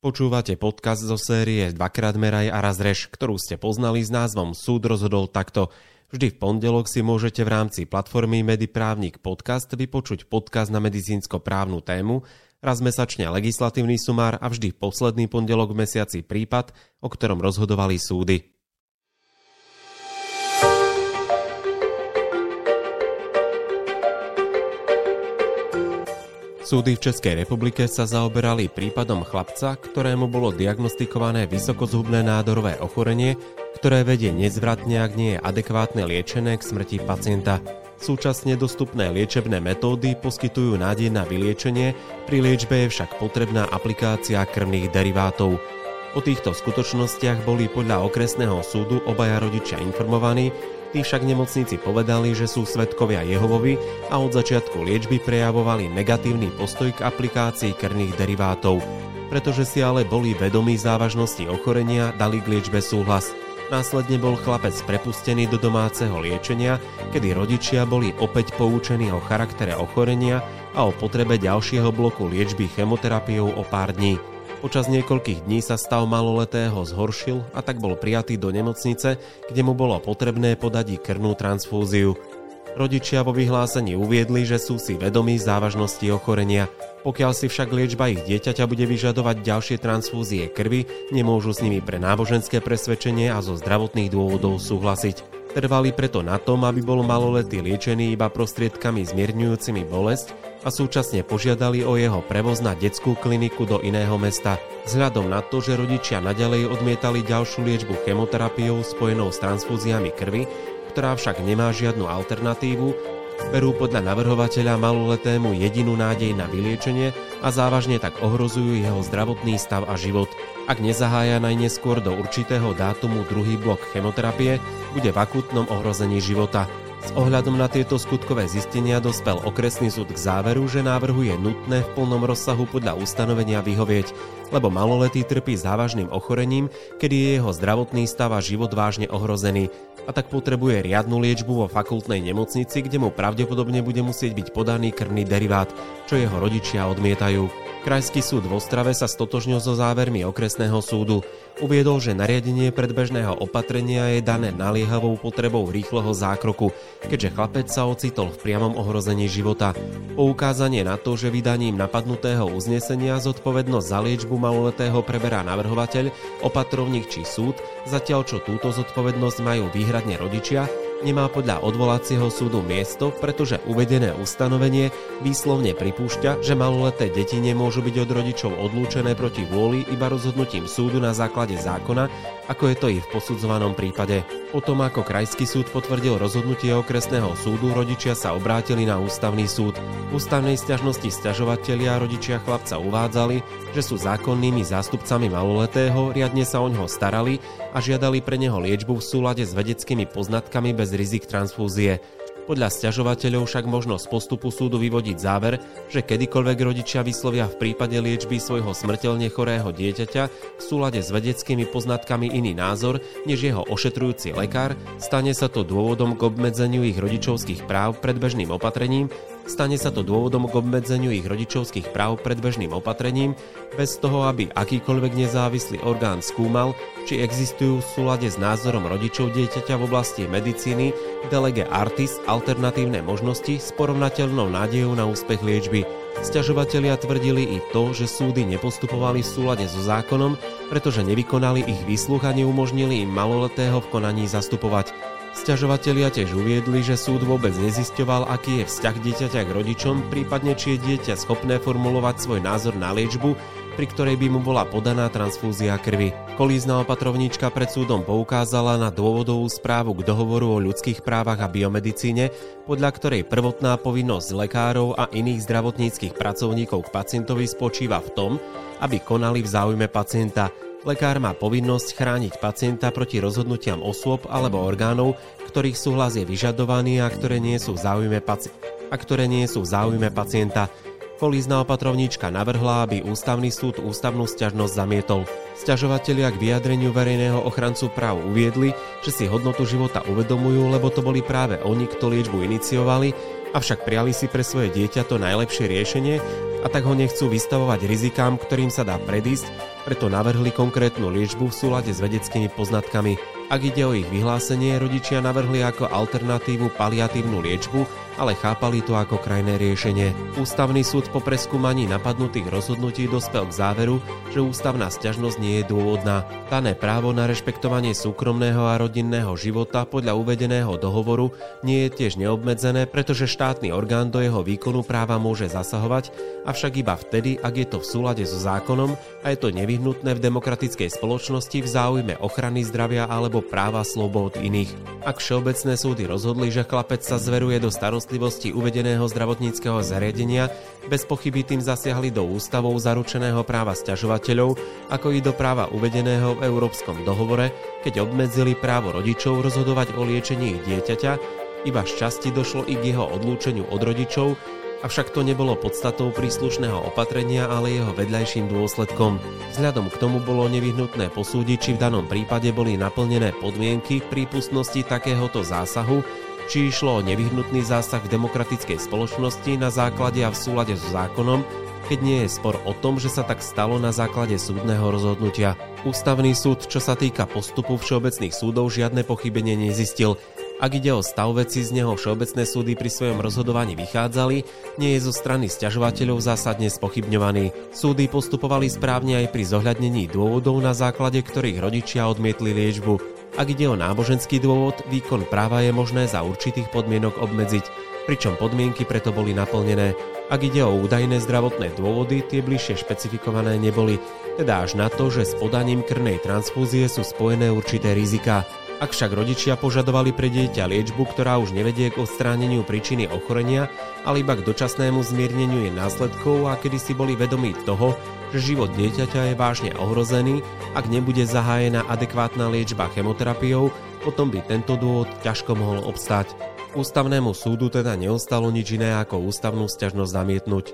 Počúvate podcast zo série Dvakrát meraj a raz reš, ktorú ste poznali s názvom Súd rozhodol takto. Vždy v pondelok si môžete v rámci platformy Mediprávnik podcast vypočuť podcast na medicínsko-právnu tému, raz mesačne legislatívny sumár a vždy posledný pondelok v mesiaci prípad, o ktorom rozhodovali súdy. Súdy v Českej republike sa zaoberali prípadom chlapca, ktorému bolo diagnostikované vysokozhubné nádorové ochorenie, ktoré vedie nezvratne, ak nie je adekvátne liečené k smrti pacienta. Súčasne dostupné liečebné metódy poskytujú nádej na vyliečenie, pri liečbe je však potrebná aplikácia krvných derivátov. O týchto skutočnostiach boli podľa okresného súdu obaja rodičia informovaní, Tí však nemocníci povedali, že sú svetkovia Jehovovi a od začiatku liečby prejavovali negatívny postoj k aplikácii krvných derivátov. Pretože si ale boli vedomí závažnosti ochorenia, dali k liečbe súhlas. Následne bol chlapec prepustený do domáceho liečenia, kedy rodičia boli opäť poučení o charaktere ochorenia a o potrebe ďalšieho bloku liečby chemoterapiou o pár dní. Počas niekoľkých dní sa stav maloletého zhoršil a tak bol prijatý do nemocnice, kde mu bolo potrebné podať krvnú transfúziu. Rodičia vo vyhlásení uviedli, že sú si vedomí závažnosti ochorenia. Pokiaľ si však liečba ich dieťaťa bude vyžadovať ďalšie transfúzie krvi, nemôžu s nimi pre náboženské presvedčenie a zo zdravotných dôvodov súhlasiť. Trvali preto na tom, aby bol maloletý liečený iba prostriedkami zmierňujúcimi bolesť a súčasne požiadali o jeho prevoz na detskú kliniku do iného mesta. Vzhľadom na to, že rodičia naďalej odmietali ďalšiu liečbu chemoterapiou spojenou s transfúziami krvi, ktorá však nemá žiadnu alternatívu, berú podľa navrhovateľa maloletému jedinú nádej na vyliečenie a závažne tak ohrozujú jeho zdravotný stav a život. Ak nezahája najneskôr do určitého dátumu druhý blok chemoterapie, bude v akutnom ohrození života. S ohľadom na tieto skutkové zistenia dospel okresný súd k záveru, že návrhu je nutné v plnom rozsahu podľa ustanovenia vyhovieť, lebo maloletý trpí závažným ochorením, kedy je jeho zdravotný stav a život vážne ohrozený a tak potrebuje riadnu liečbu vo fakultnej nemocnici, kde mu pravdepodobne bude musieť byť podaný krvný derivát, čo jeho rodičia odmietajú. Krajský súd v Ostrave sa stotožnil so závermi okresného súdu. Uviedol, že nariadenie predbežného opatrenia je dané naliehavou potrebou rýchleho zákroku, keďže chlapec sa ocitol v priamom ohrození života. Poukázanie na to, že vydaním napadnutého uznesenia zodpovednosť za liečbu maloletého preberá navrhovateľ, opatrovník či súd, zatiaľ čo túto zodpovednosť majú výhradne rodičia, nemá podľa odvolacieho súdu miesto, pretože uvedené ustanovenie výslovne pripúšťa, že maloleté deti nemôžu byť od rodičov odlúčené proti vôli iba rozhodnutím súdu na základe zákona, ako je to i v posudzovanom prípade. Potom ako Krajský súd potvrdil rozhodnutie okresného súdu, rodičia sa obrátili na ústavný súd. V ústavnej stiažnosti stiažovatelia rodičia chlapca uvádzali, že sú zákonnými zástupcami maloletého, riadne sa o ňoho starali a žiadali pre neho liečbu v súlade s vedeckými poznatkami bez rizik transfúzie. Podľa sťažovateľov však možno z postupu súdu vyvodiť záver, že kedykoľvek rodičia vyslovia v prípade liečby svojho smrteľne chorého dieťaťa v súlade s vedeckými poznatkami iný názor než jeho ošetrujúci lekár, stane sa to dôvodom k obmedzeniu ich rodičovských práv predbežným opatrením Stane sa to dôvodom k obmedzeniu ich rodičovských práv predbežným opatrením, bez toho, aby akýkoľvek nezávislý orgán skúmal, či existujú v súlade s názorom rodičov dieťaťa v oblasti medicíny delege artis alternatívne možnosti s porovnateľnou nádejou na úspech liečby. Sťažovatelia tvrdili i to, že súdy nepostupovali v súlade so zákonom, pretože nevykonali ich výsluch a neumožnili im maloletého v konaní zastupovať. Sťažovatelia tiež uviedli, že súd vôbec nezisťoval, aký je vzťah dieťaťa k rodičom, prípadne či je dieťa schopné formulovať svoj názor na liečbu, pri ktorej by mu bola podaná transfúzia krvi. Kolízna opatrovníčka pred súdom poukázala na dôvodovú správu k dohovoru o ľudských právach a biomedicíne, podľa ktorej prvotná povinnosť lekárov a iných zdravotníckých pracovníkov k pacientovi spočíva v tom, aby konali v záujme pacienta, Lekár má povinnosť chrániť pacienta proti rozhodnutiam osôb alebo orgánov, ktorých súhlas je vyžadovaný a ktoré nie sú v záujme, paci- a ktoré nie sú v záujme pacienta. Polízna opatrovníčka navrhla, aby ústavný súd ústavnú sťažnosť zamietol. Sťažovatelia k vyjadreniu verejného ochrancu práv uviedli, že si hodnotu života uvedomujú, lebo to boli práve oni, kto liečbu iniciovali, avšak prijali si pre svoje dieťa to najlepšie riešenie a tak ho nechcú vystavovať rizikám, ktorým sa dá predísť, preto navrhli konkrétnu liečbu v súlade s vedeckými poznatkami. Ak ide o ich vyhlásenie, rodičia navrhli ako alternatívu paliatívnu liečbu, ale chápali to ako krajné riešenie. Ústavný súd po preskúmaní napadnutých rozhodnutí dospel k záveru, že ústavná sťažnosť nie je dôvodná. Dané právo na rešpektovanie súkromného a rodinného života podľa uvedeného dohovoru nie je tiež neobmedzené, pretože štátny orgán do jeho výkonu práva môže zasahovať, avšak iba vtedy, ak je to v súlade so zákonom a je to nevyhnutné v demokratickej spoločnosti v záujme ochrany zdravia alebo práva slobod iných. Ak všeobecné súdy rozhodli, že chlapec sa zveruje do starostlivosti uvedeného zdravotníckého zariadenia, bez pochyby tým zasiahli do ústavou zaručeného práva sťažovateľov, ako i do práva uvedeného v Európskom dohovore, keď obmedzili právo rodičov rozhodovať o liečení ich dieťaťa, iba z časti došlo i k jeho odlúčeniu od rodičov, Avšak to nebolo podstatou príslušného opatrenia, ale jeho vedľajším dôsledkom. Vzhľadom k tomu bolo nevyhnutné posúdiť, či v danom prípade boli naplnené podmienky prípustnosti takéhoto zásahu, či išlo o nevyhnutný zásah v demokratickej spoločnosti na základe a v súlade so zákonom, keď nie je spor o tom, že sa tak stalo na základe súdneho rozhodnutia. Ústavný súd, čo sa týka postupu všeobecných súdov, žiadne pochybenie nezistil. Ak ide o stav veci, z neho všeobecné súdy pri svojom rozhodovaní vychádzali, nie je zo strany sťažovateľov zásadne spochybňovaný. Súdy postupovali správne aj pri zohľadnení dôvodov, na základe ktorých rodičia odmietli liečbu. Ak ide o náboženský dôvod, výkon práva je možné za určitých podmienok obmedziť, pričom podmienky preto boli naplnené. Ak ide o údajné zdravotné dôvody, tie bližšie špecifikované neboli, teda až na to, že s podaním krvnej transfúzie sú spojené určité rizika. Ak však rodičia požadovali pre dieťa liečbu, ktorá už nevedie k odstráneniu príčiny ochorenia, ale iba k dočasnému zmierneniu jej následkov a kedy si boli vedomí toho, že život dieťaťa je vážne ohrozený, ak nebude zahájená adekvátna liečba chemoterapiou, potom by tento dôvod ťažko mohol obstať. Ústavnému súdu teda neostalo nič iné ako ústavnú sťažnosť zamietnúť.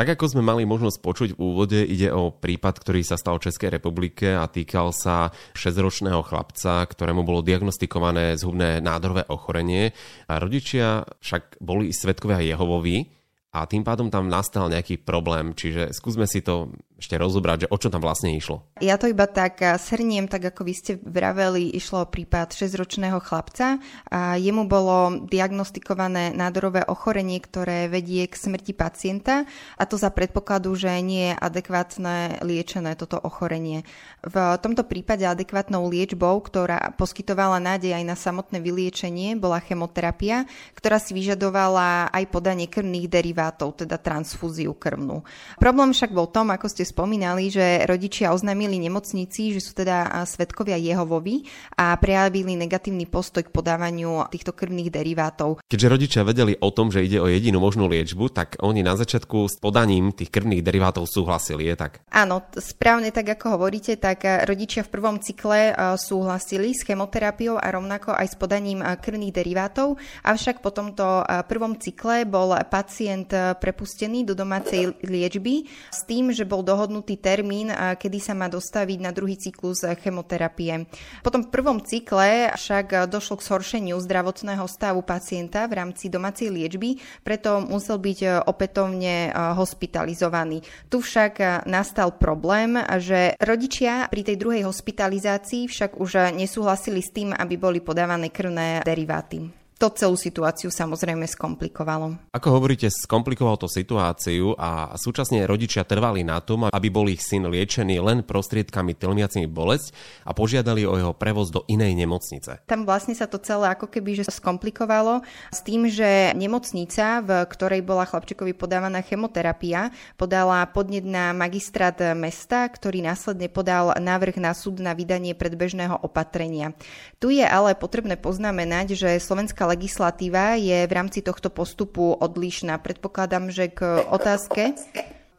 Tak ako sme mali možnosť počuť v úvode, ide o prípad, ktorý sa stal v Českej republike a týkal sa 6-ročného chlapca, ktorému bolo diagnostikované zhubné nádorové ochorenie. A rodičia však boli svetkovia Jehovovi, a tým pádom tam nastal nejaký problém, čiže skúsme si to ešte rozobrať, že o čo tam vlastne išlo. Ja to iba tak shrniem, tak ako vy ste vraveli, išlo o prípad 6-ročného chlapca a jemu bolo diagnostikované nádorové ochorenie, ktoré vedie k smrti pacienta a to za predpokladu, že nie je adekvátne liečené toto ochorenie. V tomto prípade adekvátnou liečbou, ktorá poskytovala nádej aj na samotné vyliečenie, bola chemoterapia, ktorá si vyžadovala aj podanie krvných derivátov, teda transfúziu krvnú. Problém však bol tom, ako ste spomínali, že rodičia oznámili nemocnici, že sú teda svetkovia Jehovovi a prejavili negatívny postoj k podávaniu týchto krvných derivátov. Keďže rodičia vedeli o tom, že ide o jedinú možnú liečbu, tak oni na začiatku s podaním tých krvných derivátov súhlasili, je tak? Áno, správne tak ako hovoríte, tak rodičia v prvom cykle súhlasili s chemoterapiou a rovnako aj s podaním krvných derivátov, avšak po tomto prvom cykle bol pacient prepustený do domácej liečby s tým, že bol dohodnutý termín, kedy sa má dostaviť na druhý cyklus chemoterapie. Potom v prvom cykle však došlo k zhoršeniu zdravotného stavu pacienta v rámci domácej liečby, preto musel byť opätovne hospitalizovaný. Tu však nastal problém, že rodičia pri tej druhej hospitalizácii však už nesúhlasili s tým, aby boli podávané krvné deriváty to celú situáciu samozrejme skomplikovalo. Ako hovoríte, skomplikovalo to situáciu a súčasne rodičia trvali na tom, aby bol ich syn liečený len prostriedkami tlmiacimi bolesť a požiadali o jeho prevoz do inej nemocnice. Tam vlastne sa to celé ako keby že skomplikovalo s tým, že nemocnica, v ktorej bola chlapčekovi podávaná chemoterapia, podala podnet na magistrát mesta, ktorý následne podal návrh na súd na vydanie predbežného opatrenia. Tu je ale potrebné poznamenať, že Slovenská legislatíva je v rámci tohto postupu odlišná. Predpokladám, že k otázke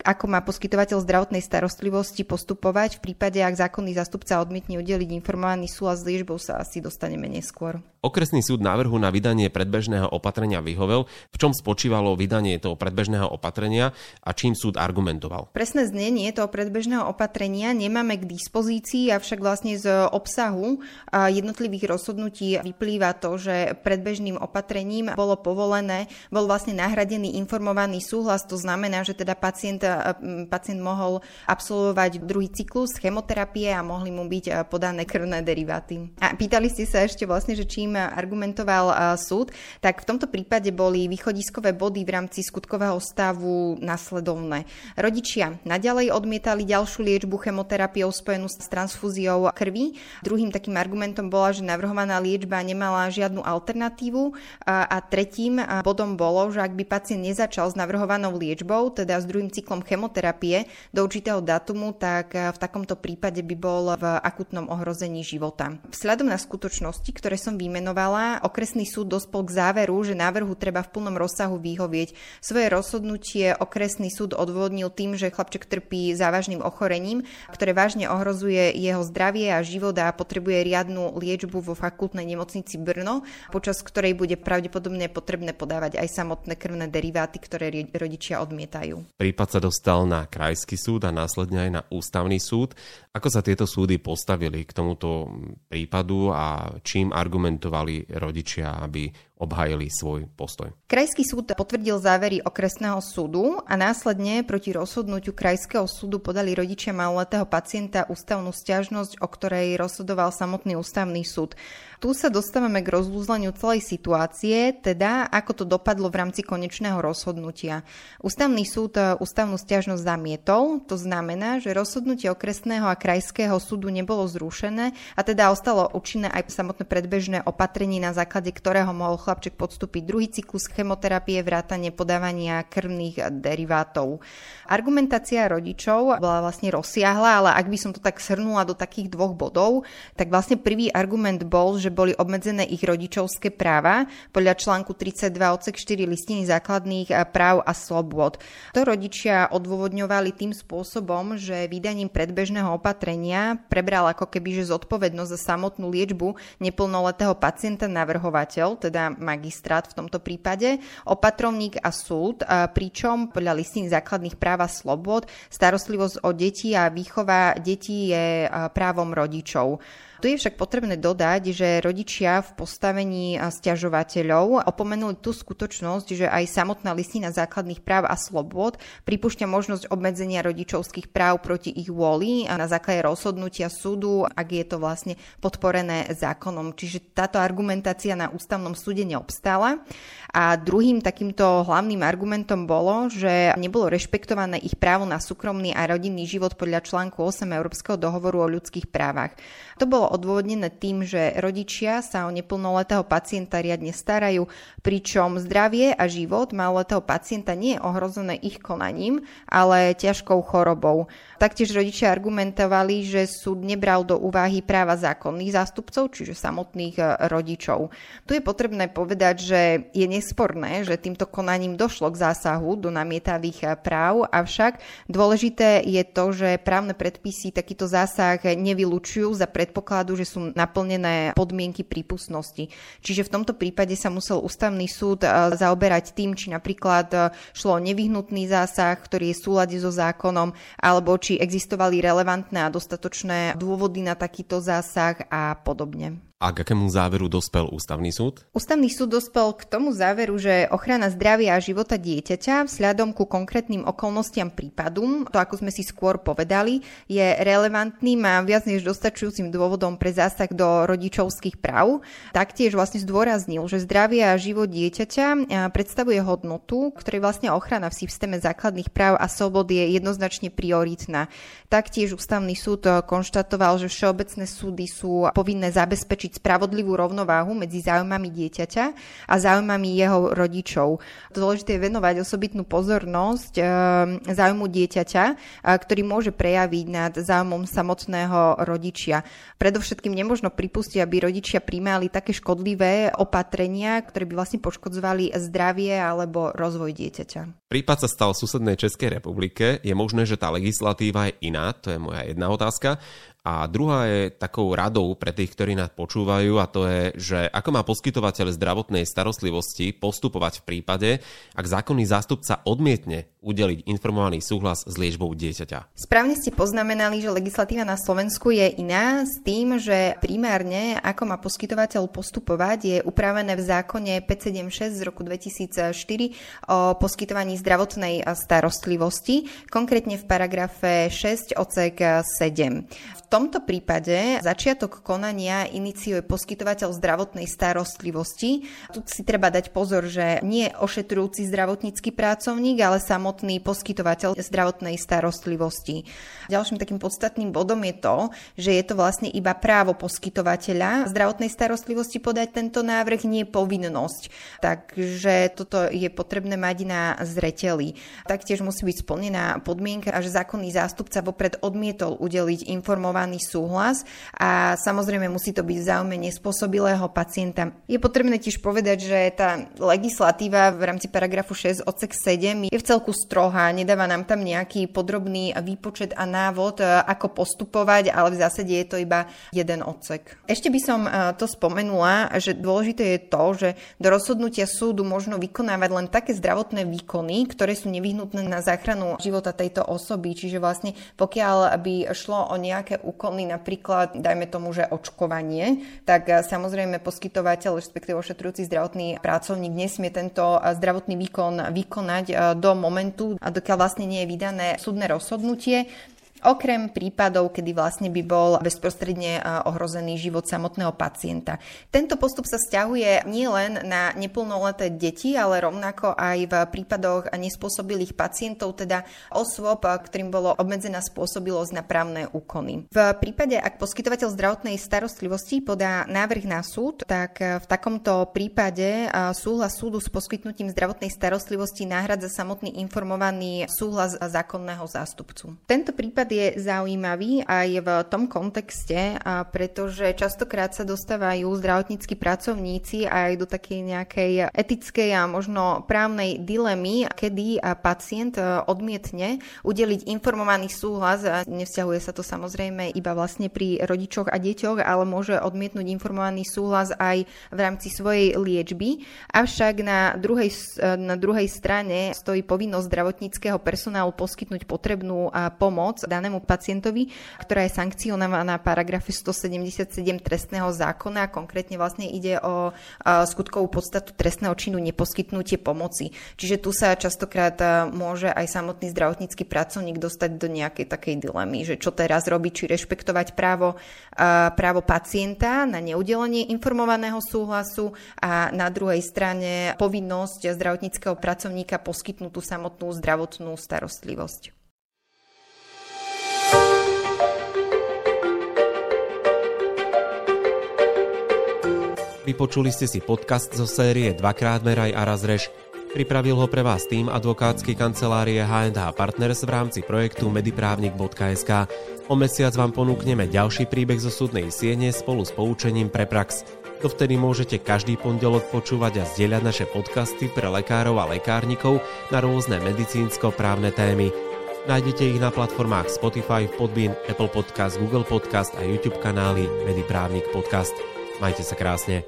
ako má poskytovateľ zdravotnej starostlivosti postupovať v prípade, ak zákonný zastupca odmietne udeliť informovaný súhlas s liečbou, sa asi dostaneme neskôr. Okresný súd návrhu na vydanie predbežného opatrenia vyhovel. V čom spočívalo vydanie toho predbežného opatrenia a čím súd argumentoval? Presné znenie toho predbežného opatrenia nemáme k dispozícii, avšak vlastne z obsahu jednotlivých rozhodnutí vyplýva to, že predbežným opatrením bolo povolené, bol vlastne nahradený informovaný súhlas, to znamená, že teda pacient, pacient mohol absolvovať druhý cyklus chemoterapie a mohli mu byť podané krvné deriváty. A pýtali ste sa ešte vlastne, že čím argumentoval súd, tak v tomto prípade boli východiskové body v rámci skutkového stavu nasledovné. Rodičia naďalej odmietali ďalšiu liečbu chemoterapiou spojenú s transfúziou krvi. Druhým takým argumentom bola, že navrhovaná liečba nemala žiadnu alternatívu a tretím bodom bolo, že ak by pacient nezačal s navrhovanou liečbou, teda s druhým cyklom chemoterapie do určitého datumu, tak v takomto prípade by bol v akutnom ohrození života. Vzhľadom na skutočnosti, ktoré som vymenovala, okresný súd dospol k záveru, že návrhu treba v plnom rozsahu vyhovieť. Svoje rozhodnutie okresný súd odvodnil tým, že chlapček trpí závažným ochorením, ktoré vážne ohrozuje jeho zdravie a život a potrebuje riadnu liečbu vo fakultnej nemocnici Brno, počas ktorej bude pravdepodobne potrebné podávať aj samotné krvné deriváty, ktoré rodičia odmietajú. Prípad sa dostal na krajský súd a následne aj na ústavný súd. Ako sa tieto súdy postavili k tomuto prípadu a čím argumentovali rodičia, aby obhajili svoj postoj. Krajský súd potvrdil závery okresného súdu a následne proti rozhodnutiu Krajského súdu podali rodičia maloletého pacienta ústavnú stiažnosť, o ktorej rozhodoval samotný ústavný súd. Tu sa dostávame k rozlúzleniu celej situácie, teda ako to dopadlo v rámci konečného rozhodnutia. Ústavný súd ústavnú stiažnosť zamietol, to znamená, že rozhodnutie okresného a krajského súdu nebolo zrušené a teda ostalo účinné aj samotné predbežné opatrenie, na základe ktorého mohol chlapček podstúpiť druhý cyklus chemoterapie, vrátanie podávania krvných derivátov. Argumentácia rodičov bola vlastne rozsiahla, ale ak by som to tak shrnula do takých dvoch bodov, tak vlastne prvý argument bol, že boli obmedzené ich rodičovské práva podľa článku 32 odsek 4 listiny základných práv a slobôd. To rodičia odôvodňovali tým spôsobom, že vydaním predbežného opatrenia prebral ako keby že zodpovednosť za samotnú liečbu neplnoletého pacienta navrhovateľ, teda magistrát v tomto prípade, opatrovník a súd, pričom podľa listiny základných práv a slobod starostlivosť o deti a výchova detí je právom rodičov. Tu je však potrebné dodať, že rodičia v postavení stiažovateľov opomenuli tú skutočnosť, že aj samotná listina základných práv a slobôd pripúšťa možnosť obmedzenia rodičovských práv proti ich vôli a na základe rozhodnutia súdu, ak je to vlastne podporené zákonom. Čiže táto argumentácia na ústavnom súde neobstála. A druhým takýmto hlavným argumentom bolo, že nebolo rešpektované ich právo na súkromný a rodinný život podľa článku 8 Európskeho dohovoru o ľudských právach. To bolo odôvodnené tým, že rodičia sa o neplnoletého pacienta riadne starajú, pričom zdravie a život maloletého pacienta nie je ohrozené ich konaním, ale ťažkou chorobou. Taktiež rodičia argumentovali, že súd nebral do úvahy práva zákonných zástupcov, čiže samotných e, rodičov. Tu je potrebné povedať, že je nesporné, že týmto konaním došlo k zásahu do namietavých e, práv, avšak dôležité je to, že právne predpisy takýto zásah nevylučujú za predpokladu, že sú naplnené podmienky prípustnosti. Čiže v tomto prípade sa musel ústavný súd e, zaoberať tým, či napríklad šlo o nevyhnutný zásah, ktorý je v súlade so zákonom, alebo či existovali relevantné a dostatočné dôvody na takýto zásah a podobne. A k akému záveru dospel ústavný súd? Ústavný súd dospel k tomu záveru, že ochrana zdravia a života dieťaťa vzhľadom ku konkrétnym okolnostiam prípadu, to ako sme si skôr povedali, je relevantným a viac než dostačujúcim dôvodom pre zásah do rodičovských práv. Taktiež vlastne zdôraznil, že zdravie a život dieťaťa predstavuje hodnotu, ktorej vlastne ochrana v systéme základných práv a slobod je jednoznačne prioritná. Taktiež ústavný súd konštatoval, že všeobecné súdy sú povinné zabezpečiť zabezpečiť spravodlivú rovnováhu medzi záujmami dieťaťa a záujmami jeho rodičov. Dôležité je venovať osobitnú pozornosť e, záujmu dieťaťa, ktorý môže prejaviť nad záujmom samotného rodičia. Predovšetkým nemožno pripustiť, aby rodičia príjmali také škodlivé opatrenia, ktoré by vlastne poškodzovali zdravie alebo rozvoj dieťaťa. Prípad sa stal v susednej Českej republike. Je možné, že tá legislatíva je iná, to je moja jedna otázka. A druhá je takou radou pre tých, ktorí nás počúvajú a to je, že ako má poskytovateľ zdravotnej starostlivosti postupovať v prípade, ak zákonný zástupca odmietne udeliť informovaný súhlas s liečbou dieťaťa. Správne ste poznamenali, že legislatíva na Slovensku je iná s tým, že primárne ako má poskytovateľ postupovať je upravené v zákone 576 z roku 2004 o poskytovaní zdravotnej starostlivosti, konkrétne v paragrafe 6 odsek 7. V tomto prípade začiatok konania iniciuje poskytovateľ zdravotnej starostlivosti. Tu si treba dať pozor, že nie ošetrujúci zdravotnícky pracovník, ale samotný poskytovateľ zdravotnej starostlivosti. Ďalším takým podstatným bodom je to, že je to vlastne iba právo poskytovateľa zdravotnej starostlivosti podať tento návrh, nie povinnosť. Takže toto je potrebné mať na zreteli. Taktiež musí byť splnená podmienka, že zákonný zástupca vopred odmietol udeliť informovaný informovaný súhlas a samozrejme musí to byť v záujme nespôsobilého pacienta. Je potrebné tiež povedať, že tá legislatíva v rámci paragrafu 6 odsek 7 je v celku strohá, nedáva nám tam nejaký podrobný výpočet a návod, e, ako postupovať, ale v zásade je to iba jeden odsek. Ešte by som e, to spomenula, že dôležité je to, že do rozhodnutia súdu možno vykonávať len také zdravotné výkony, ktoré sú nevyhnutné na záchranu života tejto osoby. Čiže vlastne pokiaľ by šlo o nejaké úkony, napríklad dajme tomu, že očkovanie, tak eh, samozrejme poskytovateľ, respektíve ošetrujúci zdravotný pracovník nesmie tento eh, zdravotný výkon vykonať eh, do momentu, dokiaľ vlastne nie je vydané súdne rozhodnutie. Okrem prípadov, kedy vlastne by bol bezprostredne ohrozený život samotného pacienta. Tento postup sa stiahuje nielen na neplnoleté deti, ale rovnako aj v prípadoch nespôsobilých pacientov, teda osôb, ktorým bolo obmedzená spôsobilosť na právne úkony. V prípade, ak poskytovateľ zdravotnej starostlivosti podá návrh na súd, tak v takomto prípade súhlas súdu s poskytnutím zdravotnej starostlivosti náhradza samotný informovaný súhlas zákonného zástupcu. Tento prípad je zaujímavý aj v tom kontexte, pretože častokrát sa dostávajú zdravotníckí pracovníci aj do takej nejakej etickej a možno právnej dilemy, kedy pacient odmietne udeliť informovaný súhlas. Nevzťahuje sa to samozrejme iba vlastne pri rodičoch a deťoch, ale môže odmietnúť informovaný súhlas aj v rámci svojej liečby. Avšak na druhej, na druhej strane stojí povinnosť zdravotníckého personálu poskytnúť potrebnú pomoc danému pacientovi, ktorá je sankcionovaná paragrafe 177 trestného zákona. Konkrétne vlastne ide o skutkovú podstatu trestného činu neposkytnutie pomoci. Čiže tu sa častokrát môže aj samotný zdravotnícky pracovník dostať do nejakej takej dilemy, že čo teraz robiť, či rešpektovať právo, právo pacienta na neudelenie informovaného súhlasu a na druhej strane povinnosť zdravotníckého pracovníka poskytnúť tú samotnú zdravotnú starostlivosť. Vypočuli ste si podcast zo série Dvakrát meraj a razreš. Pripravil ho pre vás tým advokátsky kancelárie H&H Partners v rámci projektu mediprávnik.sk. O mesiac vám ponúkneme ďalší príbeh zo súdnej siene spolu s poučením pre prax. Dovtedy môžete každý pondelok počúvať a zdieľať naše podcasty pre lekárov a lekárnikov na rôzne medicínsko-právne témy. Nájdete ich na platformách Spotify, Podbean, Apple Podcast, Google Podcast a YouTube kanály Mediprávnik Podcast. Majte sa krásne.